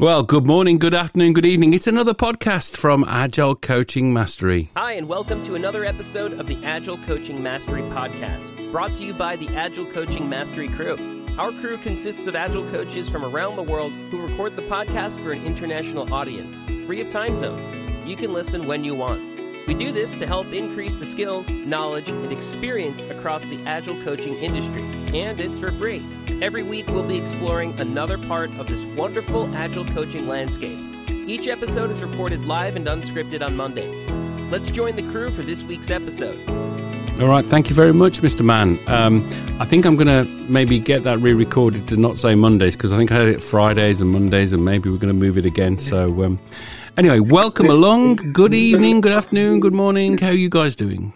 Well, good morning, good afternoon, good evening. It's another podcast from Agile Coaching Mastery. Hi, and welcome to another episode of the Agile Coaching Mastery podcast, brought to you by the Agile Coaching Mastery crew. Our crew consists of Agile coaches from around the world who record the podcast for an international audience, free of time zones. You can listen when you want. We do this to help increase the skills, knowledge, and experience across the Agile coaching industry, and it's for free. Every week, we'll be exploring another part of this wonderful Agile coaching landscape. Each episode is recorded live and unscripted on Mondays. Let's join the crew for this week's episode. All right, thank you very much, Mr. Mann. Um, I think I'm going to maybe get that re recorded to not say Mondays because I think I had it Fridays and Mondays, and maybe we're going to move it again. So, um, Anyway, welcome along. Good evening, good afternoon, good morning. How are you guys doing?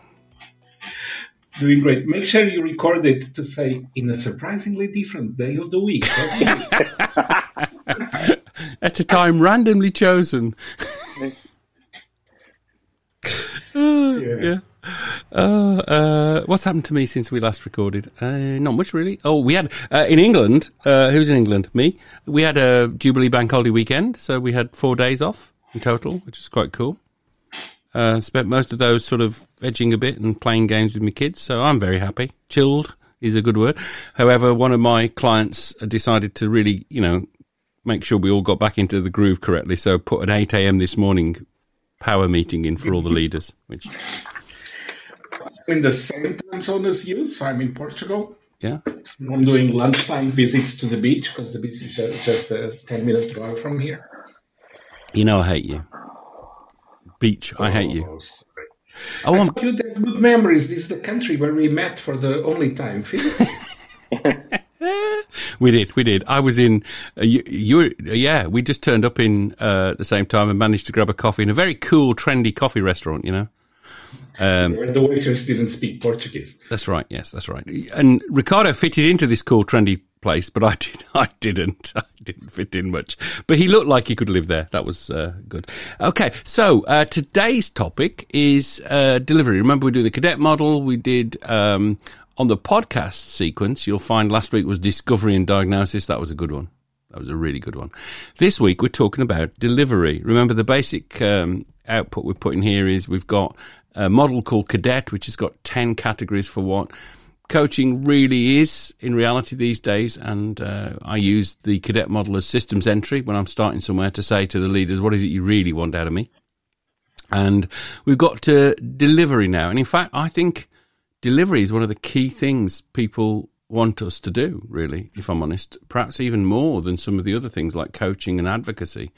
Doing great. Make sure you record it to say in a surprisingly different day of the week. At a time randomly chosen. uh, yeah. yeah. Uh, uh, what's happened to me since we last recorded? Uh, not much, really. Oh, we had uh, in England. Uh, who's in England? Me. We had a Jubilee Bank Holiday weekend, so we had four days off in total, which is quite cool. Uh, spent most of those sort of edging a bit and playing games with my kids, so I'm very happy. Chilled is a good word. However, one of my clients decided to really, you know, make sure we all got back into the groove correctly, so put an 8 a.m. this morning power meeting in for all the leaders. Which in the same time zone as you, so I'm in Portugal. Yeah, I'm doing lunchtime visits to the beach because the beach is just a 10 minute drive from here. You know I hate you. Beach, I hate you. Oh, I you have good memories. This is the country where we met for the only time. we did, we did. I was in. Uh, you, you were, yeah. We just turned up in uh, at the same time and managed to grab a coffee in a very cool, trendy coffee restaurant. You know. Um, Where the waiters didn't speak Portuguese. That's right. Yes, that's right. And Ricardo fitted into this cool, trendy place, but I did. I didn't. I didn't fit in much. But he looked like he could live there. That was uh, good. Okay, so uh, today's topic is uh, delivery. Remember, we do the cadet model. We did um, on the podcast sequence. You'll find last week was discovery and diagnosis. That was a good one. That was a really good one. This week we're talking about delivery. Remember, the basic um, output we're putting here is we've got a model called Cadet, which has got ten categories for what coaching really is in reality these days. And uh, I use the cadet model as systems entry when I'm starting somewhere to say to the leaders, what is it you really want out of me? And we've got to delivery now. And in fact, I think delivery is one of the key things people want us to do, really, if I'm honest, perhaps even more than some of the other things like coaching and advocacy.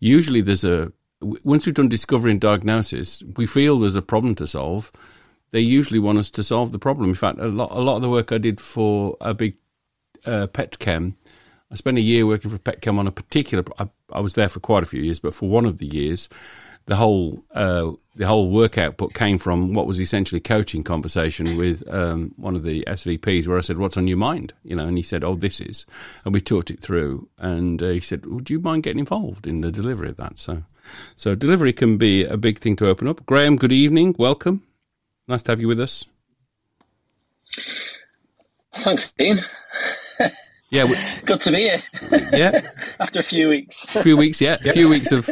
Usually there's a, once we've done discovery and diagnosis, we feel there's a problem to solve they usually want us to solve the problem. In fact, a lot a lot of the work I did for a big uh, pet chem, I spent a year working for pet chem on a particular. I, I, was there for quite a few years, but for one of the years, the whole uh, the whole work output came from what was essentially coaching conversation with um, one of the SVPs, where I said, "What's on your mind?" You know, and he said, "Oh, this is," and we talked it through, and uh, he said, "Would you mind getting involved in the delivery of that?" So, so delivery can be a big thing to open up. Graham, good evening, welcome. Nice to have you with us. Thanks, Dean. Yeah, we, good to be here. Yeah, after a few weeks. A few weeks, yeah, a few weeks of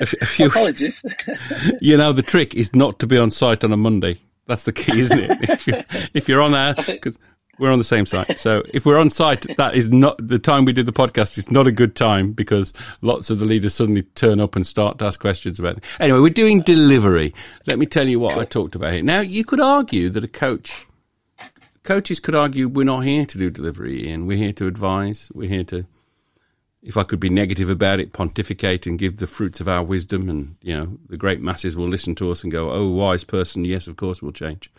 a, a few. Apologies. You know, the trick is not to be on site on a Monday. That's the key, isn't it? if, you're, if you're on there, because we're on the same site. So if we're on site, that is not the time we did the podcast is not a good time because lots of the leaders suddenly turn up and start to ask questions about it. Anyway, we're doing delivery. Let me tell you what I talked about here. Now, you could argue that a coach, coaches could argue we're not here to do delivery, and we're here to advise. We're here to if I could be negative about it, pontificate and give the fruits of our wisdom, and you know the great masses will listen to us and go, "Oh, wise person, yes, of course, we'll change."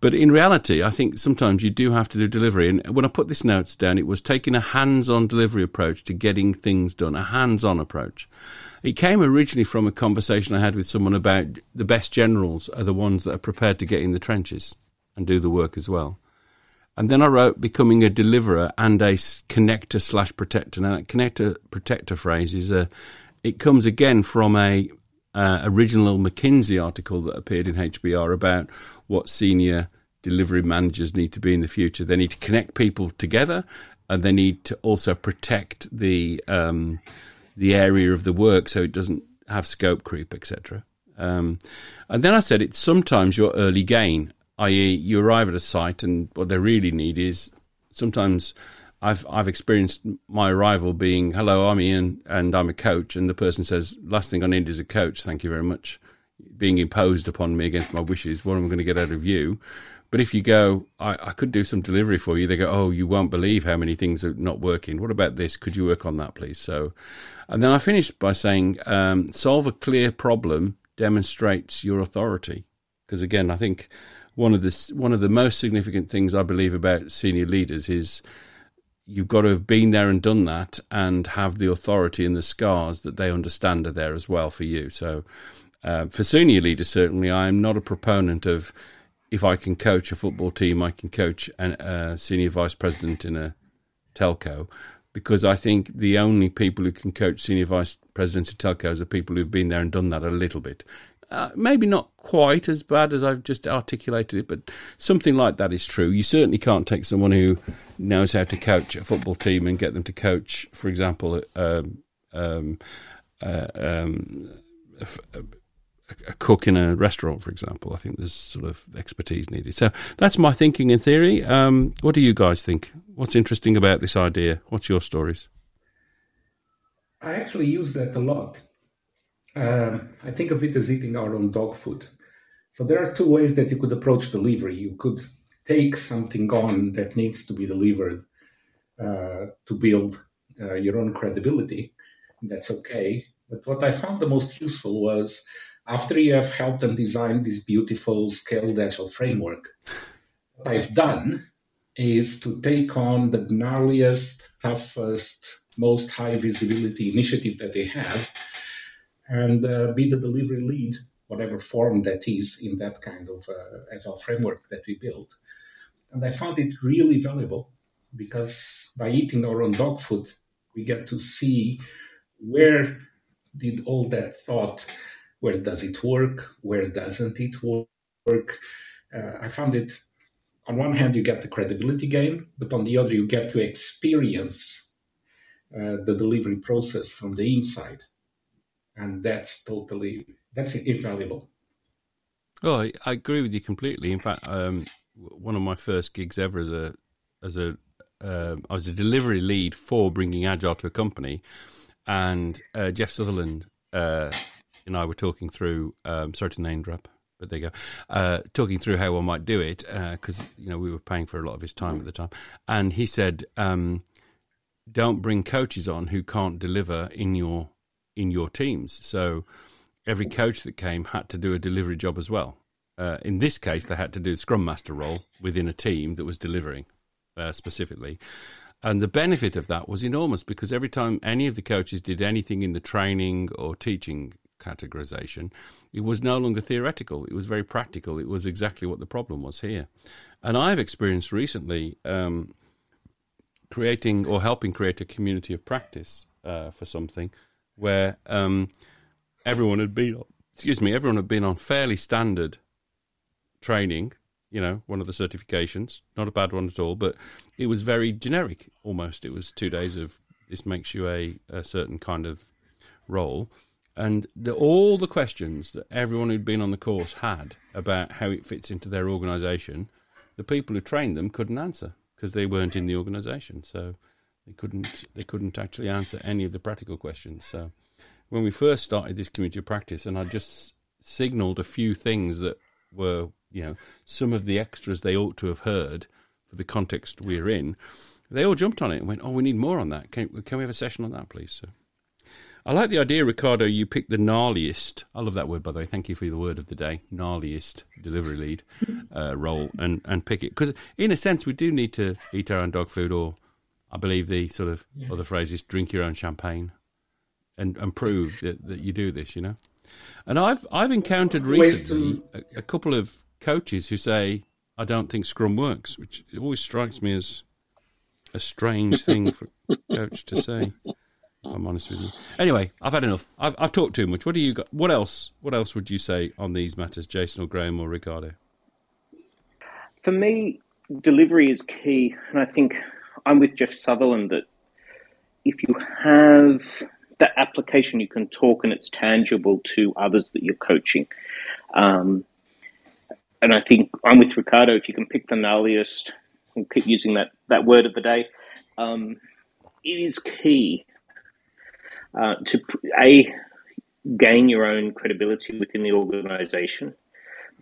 But in reality, I think sometimes you do have to do delivery. And when I put this notes down, it was taking a hands-on delivery approach to getting things done, a hands-on approach. It came originally from a conversation I had with someone about the best generals are the ones that are prepared to get in the trenches and do the work as well. And then I wrote becoming a deliverer and a connector slash protector. Now that connector protector phrase is a, it comes again from a uh, original McKinsey article that appeared in HBR about what senior delivery managers need to be in the future. They need to connect people together, and they need to also protect the um, the area of the work so it doesn't have scope creep, etc. Um, and then I said it's sometimes your early gain, i.e., you arrive at a site and what they really need is sometimes I've I've experienced my arrival being hello, I'm Ian and I'm a coach, and the person says last thing I need is a coach. Thank you very much. Being imposed upon me against my wishes. What am I going to get out of you? But if you go, I, I could do some delivery for you. They go, oh, you won't believe how many things are not working. What about this? Could you work on that, please? So, and then I finished by saying, um, solve a clear problem demonstrates your authority. Because again, I think one of the one of the most significant things I believe about senior leaders is you've got to have been there and done that and have the authority and the scars that they understand are there as well for you. So, uh, for senior leaders, certainly, I am not a proponent of if I can coach a football team, I can coach a senior vice president in a telco. Because I think the only people who can coach senior vice presidents of telcos are people who've been there and done that a little bit. Uh, maybe not quite as bad as I've just articulated it, but something like that is true. You certainly can't take someone who knows how to coach a football team and get them to coach, for example, um, um, uh, um, a, a, cook in a restaurant, for example. I think there's sort of expertise needed. So that's my thinking in theory. Um, what do you guys think? What's interesting about this idea? What's your stories? I actually use that a lot um, I think of it as eating our own dog food. So there are two ways that you could approach delivery. You could take something on that needs to be delivered uh, to build uh, your own credibility. That's okay. But what I found the most useful was after you have helped them design this beautiful scaled agile framework, what I've done is to take on the gnarliest, toughest, most high visibility initiative that they have and uh, be the delivery lead, whatever form that is in that kind of uh, agile framework that we built. And I found it really valuable because by eating our own dog food, we get to see where did all that thought, where does it work, where doesn't it work. Uh, I found it on one hand you get the credibility gain, but on the other you get to experience uh, the delivery process from the inside and that's totally that's invaluable. Oh, I, I agree with you completely. In fact, um, one of my first gigs ever as a as a uh, I was a delivery lead for bringing agile to a company, and uh, Jeff Sutherland uh, and I were talking through. Um, sorry to name drop, but there you go. Uh, talking through how one might do it because uh, you know we were paying for a lot of his time at the time, and he said, um, "Don't bring coaches on who can't deliver in your in your teams. So every coach that came had to do a delivery job as well. Uh, in this case, they had to do the scrum master role within a team that was delivering uh, specifically. And the benefit of that was enormous because every time any of the coaches did anything in the training or teaching categorization, it was no longer theoretical. It was very practical. It was exactly what the problem was here. And I've experienced recently um, creating or helping create a community of practice uh, for something where um, everyone had been, excuse me, everyone had been on fairly standard training. You know, one of the certifications, not a bad one at all, but it was very generic almost. It was two days of this makes you a, a certain kind of role. And the, all the questions that everyone who'd been on the course had about how it fits into their organisation, the people who trained them couldn't answer because they weren't in the organisation. So they couldn't they couldn't actually answer any of the practical questions. So when we first started this community of practice, and I just signalled a few things that were you know some of the extras they ought to have heard for the context we're in, they all jumped on it and went, "Oh, we need more on that. Can can we have a session on that, please?" So. I like the idea, Ricardo. You picked the gnarliest. I love that word, by the way. Thank you for the word of the day. Gnarliest delivery lead uh, role, and and pick it because, in a sense, we do need to eat our own dog food or I believe the sort of yeah. other phrase is drink your own champagne and, and prove that, that you do this, you know. And I've I've encountered recently a, a, couple of coaches who say I don't think Scrum works, which always strikes me as a strange thing for a coach to say. I'm honest with you. Anyway, I've had enough. I've I've talked too much. What do you got? What else? What else would you say on these matters, Jason or Graham or Ricardo? For me, delivery is key, and I think I'm with Jeff Sutherland that if you have that application you can talk and it's tangible to others that you're coaching. Um, and I think I'm with Ricardo. If you can pick the gnarliest, and keep using that that word of the day. Um, it is key uh, to a gain your own credibility within the organisation.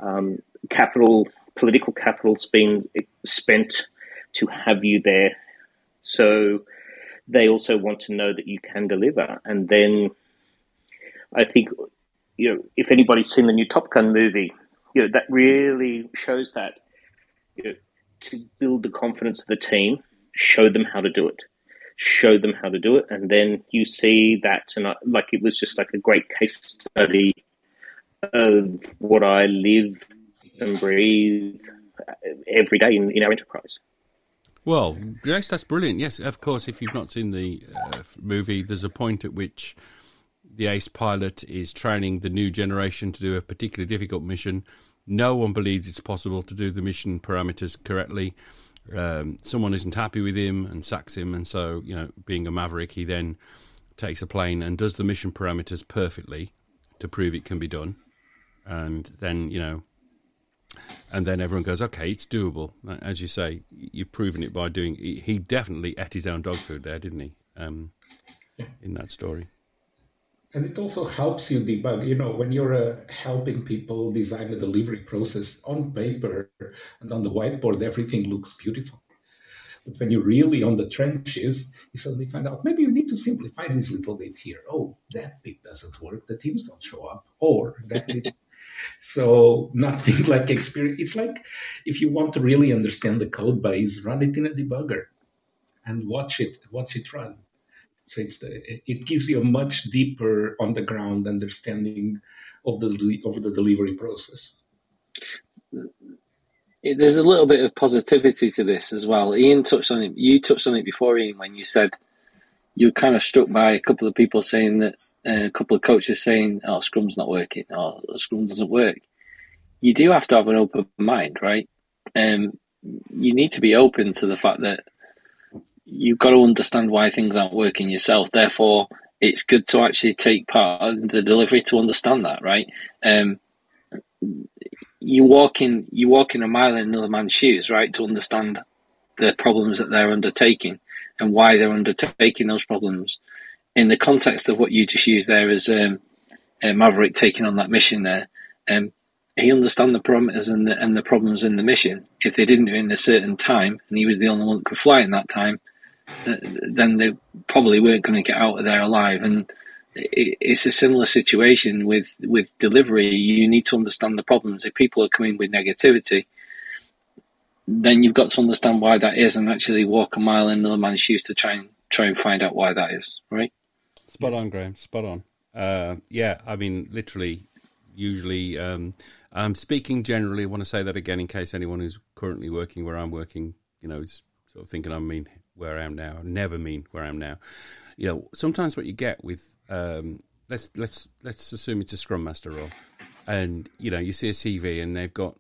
Um, capital, political capital's been spent to have you there, so they also want to know that you can deliver. And then I think you know if anybody's seen the new Top Gun movie, you know that really shows that you know, to build the confidence of the team, show them how to do it show them how to do it, and then you see that, and I, like it was just like a great case study of what I live and breathe every day in, in our enterprise. Well, yes, that's brilliant. Yes, of course. If you've not seen the uh, movie, there's a point at which the ace pilot is training the new generation to do a particularly difficult mission. No one believes it's possible to do the mission parameters correctly um, someone isn't happy with him and sacks him, and so you know, being a maverick, he then takes a plane and does the mission parameters perfectly to prove it can be done, and then you know, and then everyone goes, okay, it's doable. As you say, you've proven it by doing. He definitely ate his own dog food there, didn't he? Um, in that story. And it also helps you debug. You know, when you're uh, helping people design a delivery process on paper and on the whiteboard, everything looks beautiful. But when you're really on the trenches, you suddenly find out maybe you need to simplify this little bit here. Oh, that bit doesn't work. The teams don't show up. Or that bit. So nothing like experience. It's like if you want to really understand the code base, run it in a debugger and watch it, watch it run. So it's it gives you a much deeper on the ground understanding of the of the delivery process. There's a little bit of positivity to this as well. Ian touched on it. You touched on it before, Ian, when you said you were kind of struck by a couple of people saying that a couple of coaches saying, "Oh, Scrum's not working," or "Scrum doesn't work." You do have to have an open mind, right? Um, you need to be open to the fact that you've got to understand why things aren't working yourself. Therefore, it's good to actually take part in the delivery to understand that, right? Um, you walk in, you walk in a mile in another man's shoes, right, to understand the problems that they're undertaking and why they're undertaking those problems. In the context of what you just used there as um, uh, Maverick taking on that mission there, um, he understand the parameters and the, and the problems in the mission. If they didn't do it in a certain time, and he was the only one that could fly in that time, then they probably weren't going to get out of there alive. And it's a similar situation with with delivery. You need to understand the problems. If people are coming with negativity, then you've got to understand why that is, and actually walk a mile in another man's shoes to try and try and find out why that is. Right? Spot on, Graham. Spot on. Uh, yeah, I mean, literally, usually. Um, I'm speaking generally. I want to say that again in case anyone who's currently working where I'm working, you know, is sort of thinking I mean where I am now. never mean where I am now. You know, sometimes what you get with um, let's let's let's assume it's a scrum master role, and you know you see a CV and they've got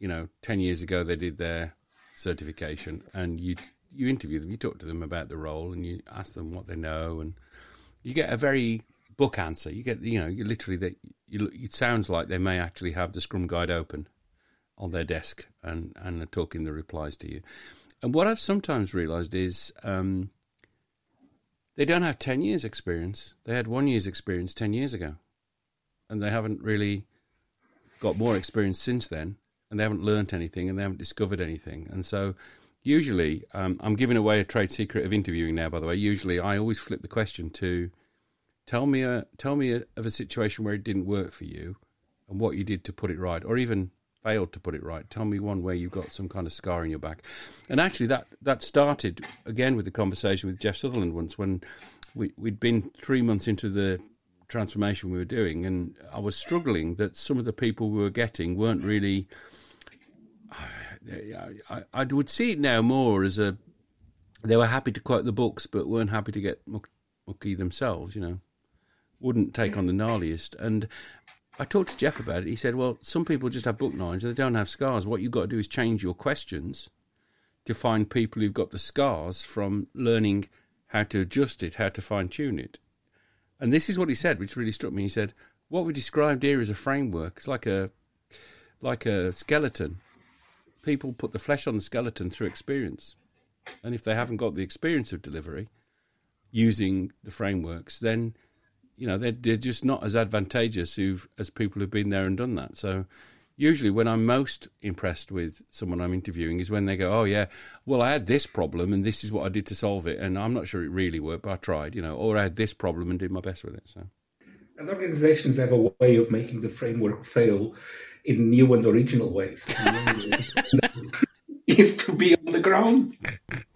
you know ten years ago they did their certification, and you you interview them, you talk to them about the role, and you ask them what they know, and you get a very book answer. You get you know you literally that it sounds like they may actually have the Scrum guide open on their desk and and are talking the replies to you. And what I've sometimes realised is um, they don't have 10 years' experience. They had one year's experience 10 years ago. And they haven't really got more experience since then. And they haven't learnt anything and they haven't discovered anything. And so usually, um, I'm giving away a trade secret of interviewing now, by the way. Usually, I always flip the question to tell me, a, tell me a, of a situation where it didn't work for you and what you did to put it right, or even failed to put it right. Tell me one where you've got some kind of scar in your back. And actually, that that started again with the conversation with Jeff Sutherland once when we, we'd been three months into the transformation we were doing, and I was struggling that some of the people we were getting weren't really. I, I would see it now more as a they were happy to quote the books, but weren't happy to get mucky themselves. You know, wouldn't take on the gnarliest, and I talked to Jeff about it. He said, "Well, some people just have book knowledge; they don't have scars. What you've got to do is change your questions to find people who've got the scars from learning how to adjust it, how to fine tune it." And this is what he said, which really struck me. He said, "What we described here is a framework. It's like a like a skeleton. People put the flesh on the skeleton through experience, and if they haven't got the experience of delivery using the frameworks, then you know they're, they're just not as advantageous as people who've been there and done that. So." Usually, when I'm most impressed with someone I'm interviewing is when they go, "Oh yeah, well I had this problem and this is what I did to solve it, and I'm not sure it really worked, but I tried, you know, or I had this problem and did my best with it." So, and organizations have a way of making the framework fail in new and original ways. is to be on the ground.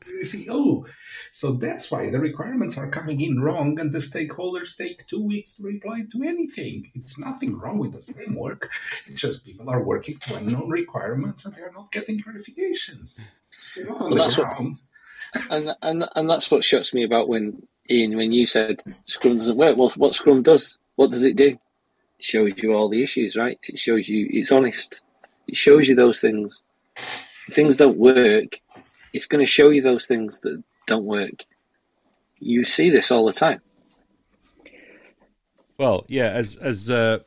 You see, oh, so that's why the requirements are coming in wrong and the stakeholders take two weeks to reply to anything. It's nothing wrong with the framework. It's just people are working to unknown requirements and they're not getting clarifications. They're not on well, the ground. What, and, and, and that's what shocks me about when, Ian, when you said Scrum doesn't work. Well, what Scrum does, what does it do? Shows you all the issues, right? It shows you, it's honest. It shows you those things. If things don't work, it's going to show you those things that don't work. You see this all the time. Well, yeah, as as uh,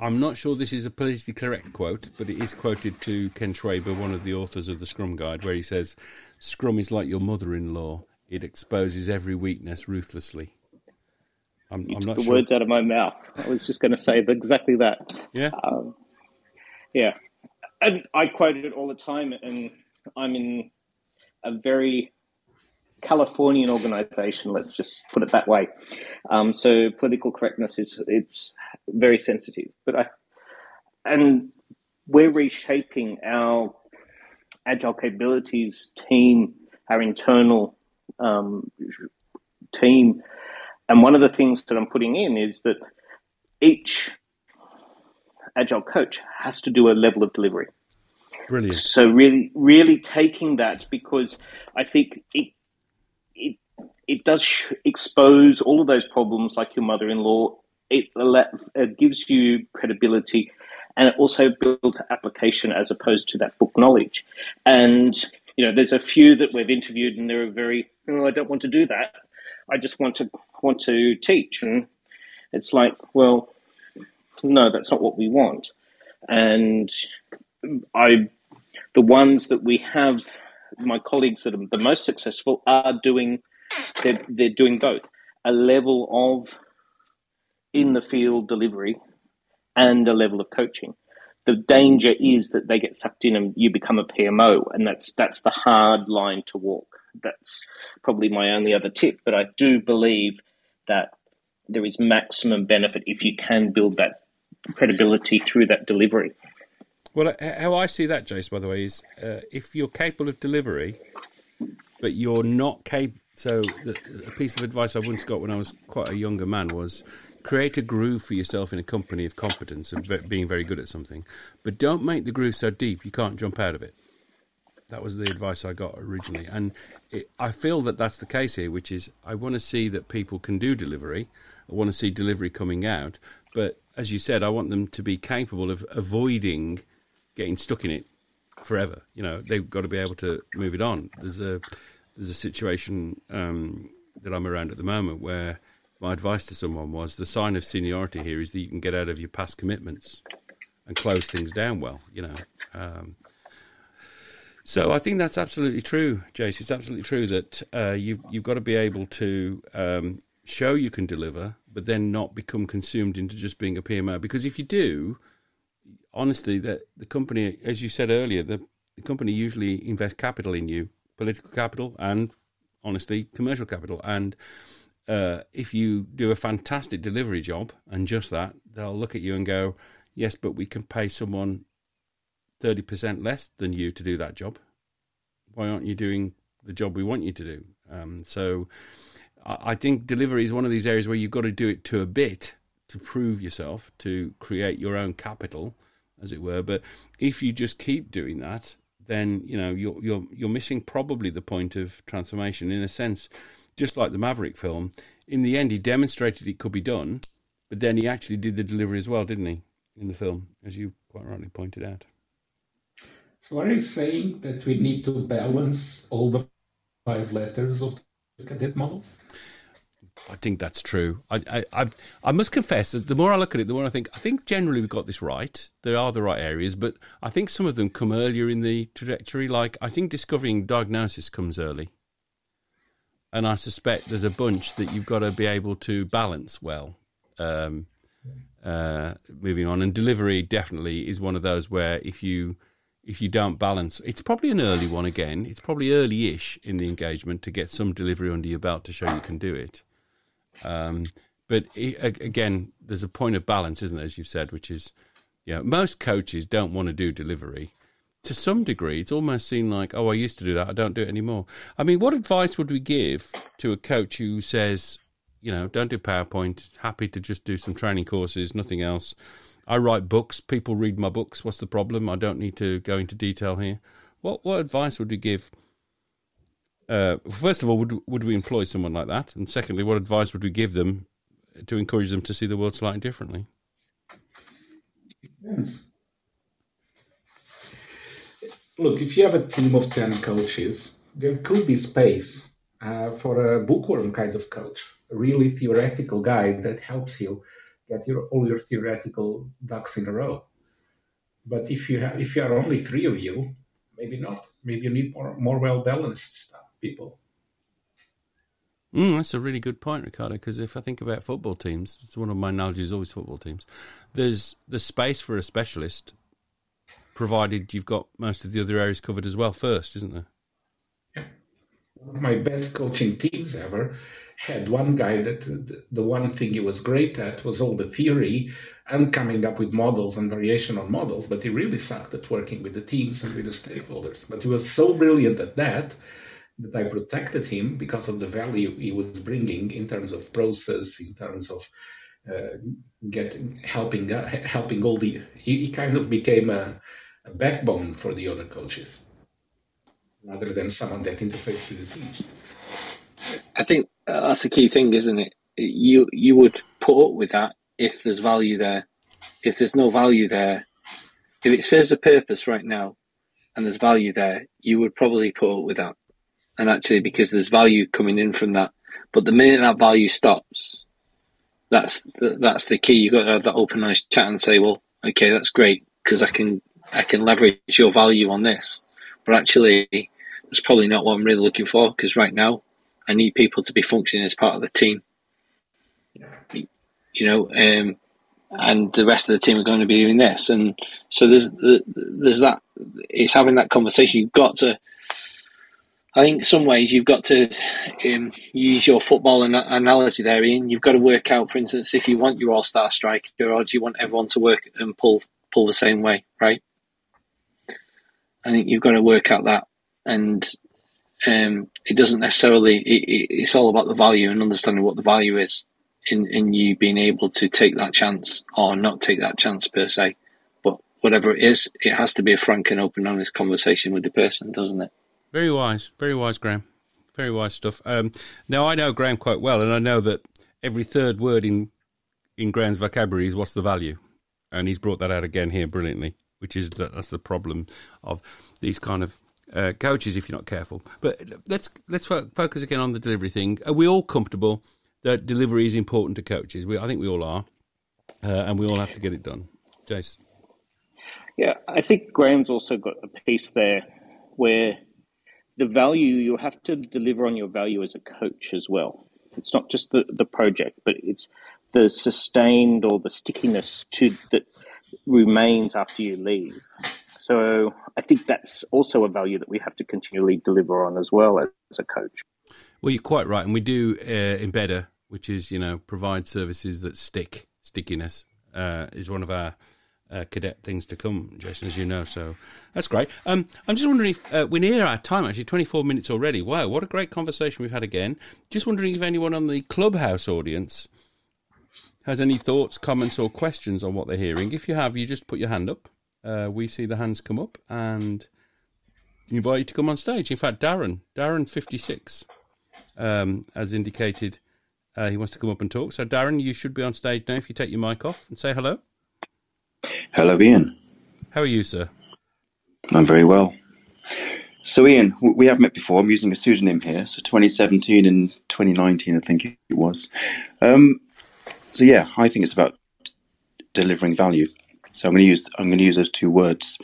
I'm not sure this is a politically correct quote, but it is quoted to Ken Schwaber, one of the authors of the Scrum Guide, where he says, "Scrum is like your mother-in-law; it exposes every weakness ruthlessly." I'm, you I'm took the sure. words out of my mouth. I was just going to say exactly that. Yeah. Um, yeah, and I quote it all the time, and I'm in a very Californian organization. Let's just put it that way. Um, so political correctness is it's very sensitive, but I and we're reshaping our agile capabilities team, our internal um, team, and one of the things that I'm putting in is that each agile coach has to do a level of delivery. Brilliant. So really, really taking that because I think it it it does sh- expose all of those problems, like your mother-in-law. It, it gives you credibility, and it also builds application as opposed to that book knowledge. And you know, there's a few that we've interviewed, and they're very, oh, I don't want to do that. I just want to want to teach, and it's like, well, no, that's not what we want. And I, the ones that we have, my colleagues that are the most successful are doing, they're, they're doing both a level of in the field delivery and a level of coaching. The danger is that they get sucked in and you become a PMO, and that's that's the hard line to walk. That's probably my only other tip, but I do believe that there is maximum benefit if you can build that credibility through that delivery. Well, how I see that, Jace, by the way, is uh, if you're capable of delivery, but you're not capable. So, the, a piece of advice I once got when I was quite a younger man was create a groove for yourself in a company of competence and being very good at something, but don't make the groove so deep you can't jump out of it. That was the advice I got originally, and it, I feel that that's the case here. Which is, I want to see that people can do delivery. I want to see delivery coming out, but as you said, I want them to be capable of avoiding getting stuck in it forever. You know, they've got to be able to move it on. There's a there's a situation um, that I'm around at the moment where my advice to someone was the sign of seniority here is that you can get out of your past commitments and close things down well. You know. Um, so I think that's absolutely true, Jace. It's absolutely true that uh, you've you've got to be able to um, show you can deliver, but then not become consumed into just being a PMO. Because if you do, honestly, that the company, as you said earlier, the, the company usually invests capital in you, political capital, and honestly, commercial capital. And uh, if you do a fantastic delivery job and just that, they'll look at you and go, "Yes, but we can pay someone thirty percent less than you to do that job. Why aren't you doing the job we want you to do?" Um, so, I think delivery is one of these areas where you've got to do it to a bit to prove yourself, to create your own capital, as it were. But if you just keep doing that, then you know you're you're you're missing probably the point of transformation in a sense. Just like the Maverick film, in the end, he demonstrated it could be done, but then he actually did the delivery as well, didn't he? In the film, as you quite rightly pointed out. So, are you saying that we need to balance all the five letters of the cadet model? I think that's true. I, I, I, I must confess, that the more I look at it, the more I think, I think generally we've got this right. There are the right areas, but I think some of them come earlier in the trajectory. Like, I think discovering diagnosis comes early. And I suspect there's a bunch that you've got to be able to balance well. Um, uh, moving on, and delivery definitely is one of those where if you if you don't balance, it's probably an early one again. It's probably early-ish in the engagement to get some delivery under your belt to show you can do it. Um, but it, again, there's a point of balance, isn't there? As you said, which is, you know, most coaches don't want to do delivery. To some degree, it's almost seemed like, oh, I used to do that. I don't do it anymore. I mean, what advice would we give to a coach who says, you know, don't do PowerPoint, happy to just do some training courses, nothing else? I write books. People read my books. What's the problem? I don't need to go into detail here. What what advice would you give? Uh, first of all, would would we employ someone like that? And secondly, what advice would we give them to encourage them to see the world slightly differently? Yes. Look, if you have a team of ten coaches, there could be space uh, for a bookworm kind of coach, a really theoretical guy that helps you get your all your theoretical ducks in a row. But if you have if you are only three of you, maybe not. Maybe you need more more well balanced stuff, people. Mm, that's a really good point, Ricardo. Because if I think about football teams, it's one of my analogies. Always football teams. There's the space for a specialist, provided you've got most of the other areas covered as well. First, isn't there? One of my best coaching teams ever had one guy that the one thing he was great at was all the theory and coming up with models and variation on models, but he really sucked at working with the teams and with the stakeholders. But he was so brilliant at that that I protected him because of the value he was bringing in terms of process, in terms of uh, getting helping uh, helping all the. He, he kind of became a, a, backbone for the other coaches, rather than someone that interfaced with the teams. I think uh, that's the key thing, isn't it? You you would put up with that if there's value there. If there's no value there, if it serves a purpose right now, and there's value there, you would probably put up with that. And actually, because there's value coming in from that, but the minute that value stops, that's the, that's the key. You've got to have that open, nice chat and say, well, okay, that's great because I can I can leverage your value on this. But actually, that's probably not what I'm really looking for because right now I need people to be functioning as part of the team. You know, um, and the rest of the team are going to be doing this, and so there's there's that. It's having that conversation. You've got to. I think some ways you've got to um, use your football an- analogy there, Ian. You've got to work out, for instance, if you want your all-star striker, or do you want everyone to work and pull pull the same way, right? I think you've got to work out that, and um, it doesn't necessarily. It, it's all about the value and understanding what the value is in in you being able to take that chance or not take that chance per se. But whatever it is, it has to be a frank and open, honest conversation with the person, doesn't it? Very wise, very wise, Graham. Very wise stuff. Um, now I know Graham quite well, and I know that every third word in in Graham's vocabulary is "what's the value," and he's brought that out again here brilliantly. Which is that, that's the problem of these kind of uh, coaches if you're not careful. But let's let's fo- focus again on the delivery thing. Are we all comfortable that delivery is important to coaches? We, I think we all are, uh, and we all have to get it done. Jace. Yeah, I think Graham's also got a piece there where the value you have to deliver on your value as a coach as well. It's not just the, the project, but it's the sustained or the stickiness to that remains after you leave. So I think that's also a value that we have to continually deliver on as well as a coach. Well, you're quite right, and we do uh, embedder, which is you know provide services that stick. Stickiness uh, is one of our uh, cadet things to come, Jason, as you know. So that's great. Um, I'm just wondering if uh, we're near our time, actually, 24 minutes already. Wow, what a great conversation we've had again. Just wondering if anyone on the Clubhouse audience has any thoughts, comments, or questions on what they're hearing. If you have, you just put your hand up uh, we see the hands come up and invite you to come on stage. In fact, Darren, Darren fifty six, um, has indicated uh, he wants to come up and talk. So, Darren, you should be on stage now. If you take your mic off and say hello. Hello, Ian. How are you, sir? I'm very well. So, Ian, we have met before. I'm using a pseudonym here. So, 2017 and 2019, I think it was. Um, so, yeah, I think it's about delivering value. So, I'm going to use I'm going to use those two words.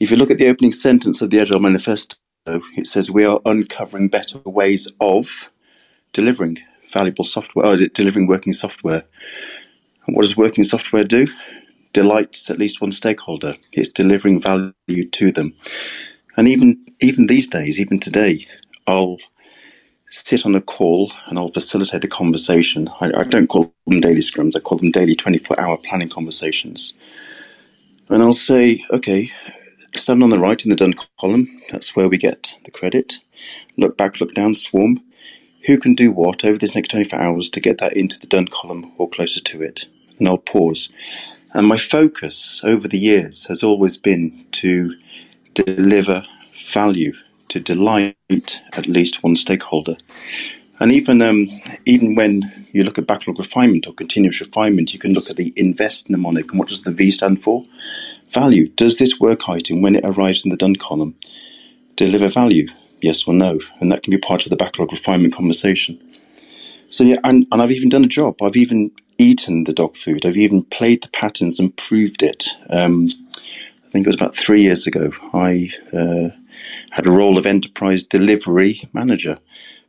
If you look at the opening sentence of the Agile Manifesto, it says we are uncovering better ways of delivering valuable software, or delivering working software. And what does working software do? Delights at least one stakeholder. It's delivering value to them. And even even these days, even today, I'll sit on a call and I'll facilitate a conversation. I, I don't call them daily scrums; I call them daily twenty-four-hour planning conversations. And I'll say, okay, stand on the right in the done column. That's where we get the credit. Look back, look down, swarm. Who can do what over this next 24 hours to get that into the done column or closer to it? And I'll pause. And my focus over the years has always been to deliver value, to delight at least one stakeholder. And even um, even when you look at backlog refinement or continuous refinement, you can look at the invest mnemonic and what does the V stand for? Value. Does this work item, when it arrives in the done column, deliver value? Yes or no? And that can be part of the backlog refinement conversation. So yeah, and, and I've even done a job. I've even eaten the dog food. I've even played the patterns and proved it. Um, I think it was about three years ago. I uh, had a role of enterprise delivery manager.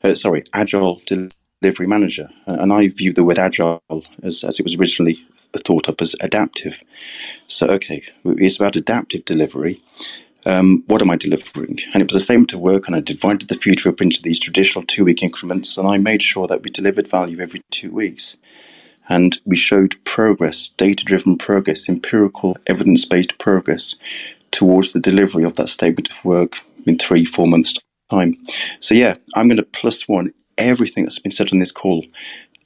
Uh, sorry, agile delivery manager. And I view the word agile as, as it was originally thought up as adaptive. So, okay, it's about adaptive delivery. Um, what am I delivering? And it was a statement of work, and I divided the future up into these traditional two week increments, and I made sure that we delivered value every two weeks. And we showed progress, data driven progress, empirical, evidence based progress towards the delivery of that statement of work in three, four months' time. So, yeah, I'm going to plus one everything that's been said on this call.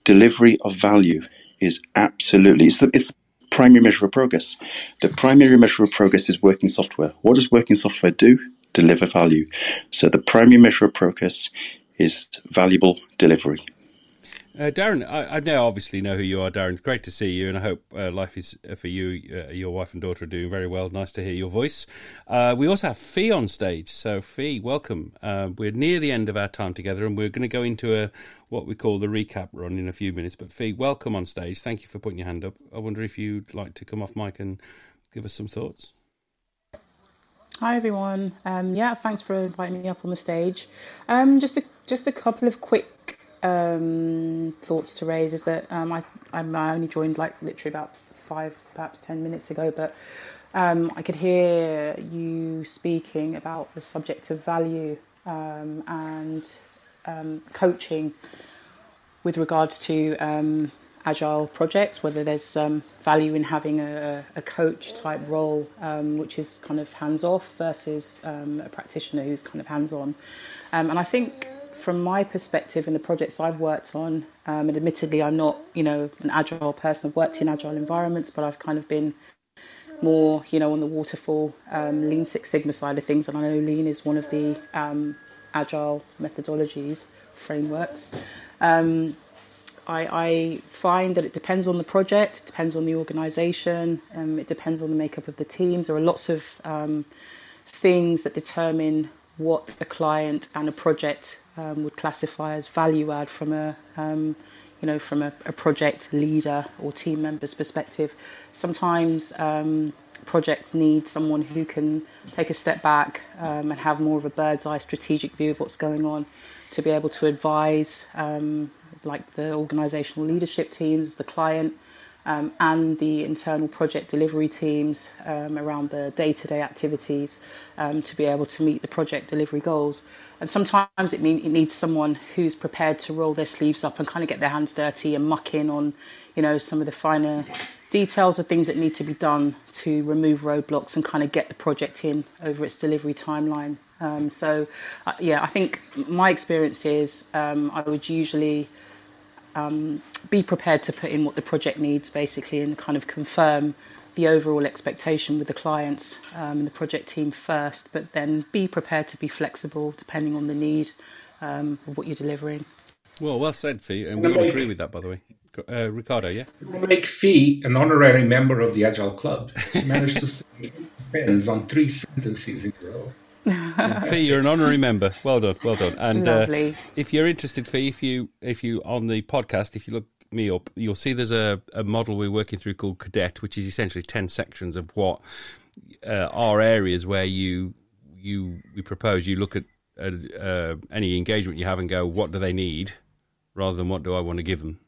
Delivery of value is absolutely, it's the, it's the primary measure of progress. The primary measure of progress is working software. What does working software do? Deliver value. So, the primary measure of progress is valuable delivery. Uh, Darren, I, I, now obviously know who you are, Darren. Great to see you, and I hope uh, life is uh, for you. Uh, your wife and daughter are doing very well. Nice to hear your voice. Uh, we also have Fee on stage. So, Fee, welcome. Uh, we're near the end of our time together, and we're going to go into a what we call the recap run in a few minutes. But, Fee, welcome on stage. Thank you for putting your hand up. I wonder if you'd like to come off mic and give us some thoughts. Hi everyone. Um, yeah, thanks for inviting me up on the stage. Um, just a just a couple of quick um, thoughts to raise is that um, I, I only joined like literally about five, perhaps ten minutes ago, but um, I could hear you speaking about the subject of value um, and um, coaching with regards to um, agile projects, whether there's value in having a, a coach type role, which is kind of hands off, versus a practitioner who's kind of hands on. and I think from my perspective in the projects I've worked on, um, and admittedly I'm not, you know, an agile person. I've worked in agile environments, but I've kind of been more, you know, on the waterfall, um, Lean Six Sigma side of things. And I know Lean is one of the um, agile methodologies frameworks. Um, I, I, find that it depends on the project, it depends on the organisation, um, it depends on the makeup of the teams. There are lots of um, things that determine what a client and a project um, would classify as value add from a um, you know from a, a, project leader or team member's perspective. Sometimes um, projects need someone who can take a step back um, and have more of a bird's eye strategic view of what's going on to be able to advise um, like the organizational leadership teams, the client. Um, and the internal project delivery teams around the day to day activities to be able to meet the project delivery goals. And sometimes it means it needs someone who's prepared to roll their sleeves up and kind of get their hands dirty and muck in on, you know, some of the finer details of things that need to be done to remove roadblocks and kind of get the project in over its delivery timeline. Um, so, uh, yeah, I think my experience is um, I would usually um, be prepared to put in what the project needs, basically, and kind of confirm the overall expectation with the clients um, and the project team first, but then be prepared to be flexible depending on the need um, of what you're delivering. Well, well said, Fee, and we all agree with that, by the way. Uh, Ricardo, yeah? Make Fee an honorary member of the Agile Club. She managed to say depends on three sentences in a row. Fee, you're an honorary member. Well done, well done. And uh, if you're interested, Fee, if you if you on the podcast, if you look me up, you'll see there's a, a model we're working through called Cadet, which is essentially ten sections of what uh, are areas where you you we propose you look at uh, uh, any engagement you have and go, what do they need, rather than what do I want to give them.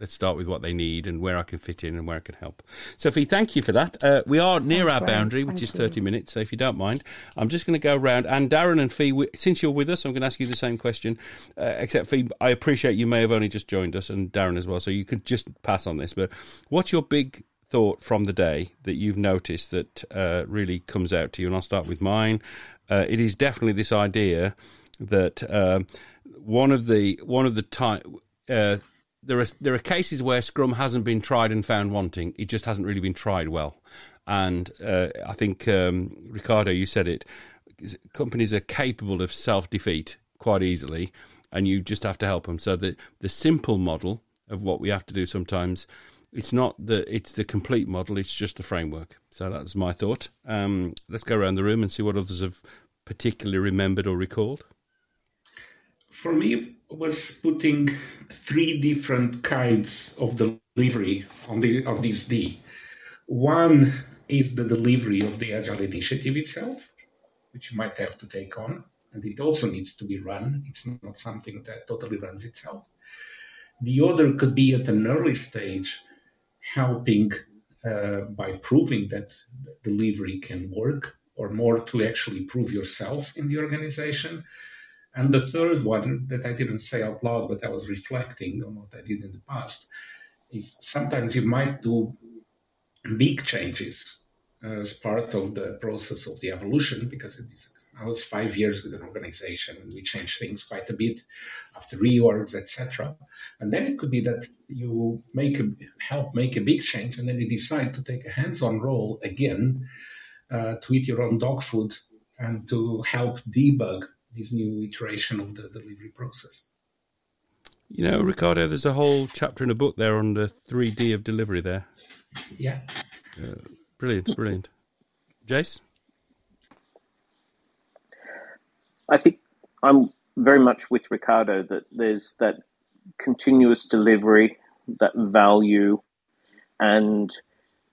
Let's start with what they need and where I can fit in and where I can help. Sophie, thank you for that. Uh, we are near our great. boundary, which Thank is you. 30 minutes. So if you don't mind, I'm just going to go around. And Darren and Fee, we- since you're with us, I'm going to ask you the same question. Uh, except Fee, I appreciate you may have only just joined us, and Darren as well. So you could just pass on this. But what's your big thought from the day that you've noticed that uh, really comes out to you? And I'll start with mine. Uh, it is definitely this idea that um one of the one of the time. There are there are cases where Scrum hasn't been tried and found wanting. It just hasn't really been tried well, and uh, I think um, Ricardo, you said it. Companies are capable of self defeat quite easily, and you just have to help them. So the the simple model of what we have to do sometimes. It's not the it's the complete model. It's just the framework. So that's my thought. Um, let's go around the room and see what others have particularly remembered or recalled. For me, was putting three different kinds of delivery on the on this D. One is the delivery of the agile initiative itself, which you might have to take on, and it also needs to be run. It's not something that totally runs itself. The other could be at an early stage, helping uh, by proving that delivery can work, or more to actually prove yourself in the organization. And the third one that I didn't say out loud, but I was reflecting on what I did in the past, is sometimes you might do big changes as part of the process of the evolution, because it is, I was five years with an organization and we changed things quite a bit after reorgs, etc. And then it could be that you make a, help make a big change, and then you decide to take a hands-on role again uh, to eat your own dog food and to help debug this new iteration of the delivery process. You know, Ricardo, there's a whole chapter in a book there on the 3D of delivery there. Yeah. Uh, brilliant, brilliant. Jace? I think I'm very much with Ricardo that there's that continuous delivery, that value, and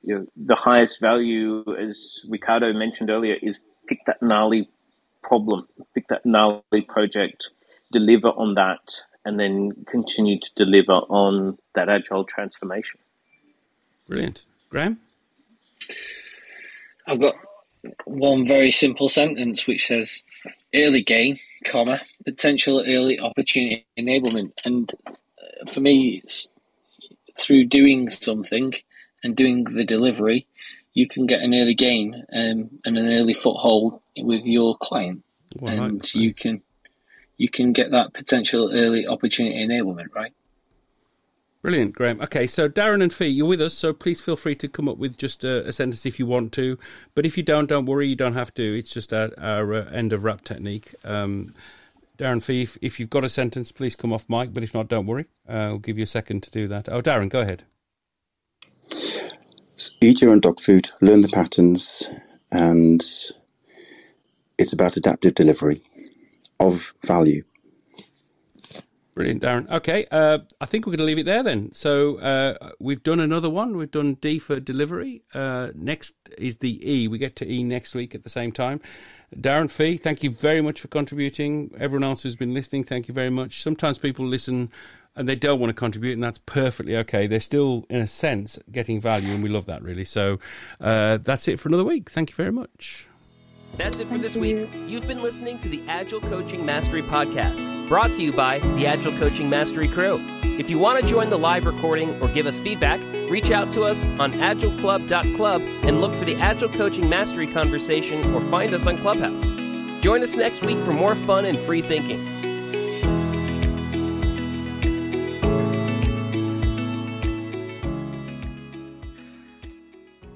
you know, the highest value, as Ricardo mentioned earlier, is pick that gnarly problem, pick that gnarly project, deliver on that, and then continue to deliver on that agile transformation. Brilliant. Graham? I've got one very simple sentence which says early gain, comma, potential early opportunity enablement. And uh, for me, it's through doing something and doing the delivery, you can get an early gain um, and an early foothold with your client, Well, and you can you can get that potential early opportunity enablement, right? Brilliant, Graham. Okay, so Darren and Fee, you're with us, so please feel free to come up with just a, a sentence if you want to. But if you don't, don't worry, you don't have to. It's just our, our uh, end of wrap technique. Um, Darren Fee, if, if you've got a sentence, please come off mic. But if not, don't worry. Uh, I'll give you a second to do that. Oh, Darren, go ahead. Eat your own dog food, learn the patterns, and it's about adaptive delivery of value. Brilliant, Darren. Okay, uh, I think we're going to leave it there then. So uh, we've done another one. We've done D for delivery. Uh, next is the E. We get to E next week at the same time. Darren Fee, thank you very much for contributing. Everyone else who's been listening, thank you very much. Sometimes people listen and they don't want to contribute, and that's perfectly okay. They're still, in a sense, getting value, and we love that really. So uh, that's it for another week. Thank you very much. That's it for this week. You've been listening to the Agile Coaching Mastery Podcast, brought to you by the Agile Coaching Mastery crew. If you want to join the live recording or give us feedback, reach out to us on agileclub.club and look for the Agile Coaching Mastery conversation or find us on Clubhouse. Join us next week for more fun and free thinking.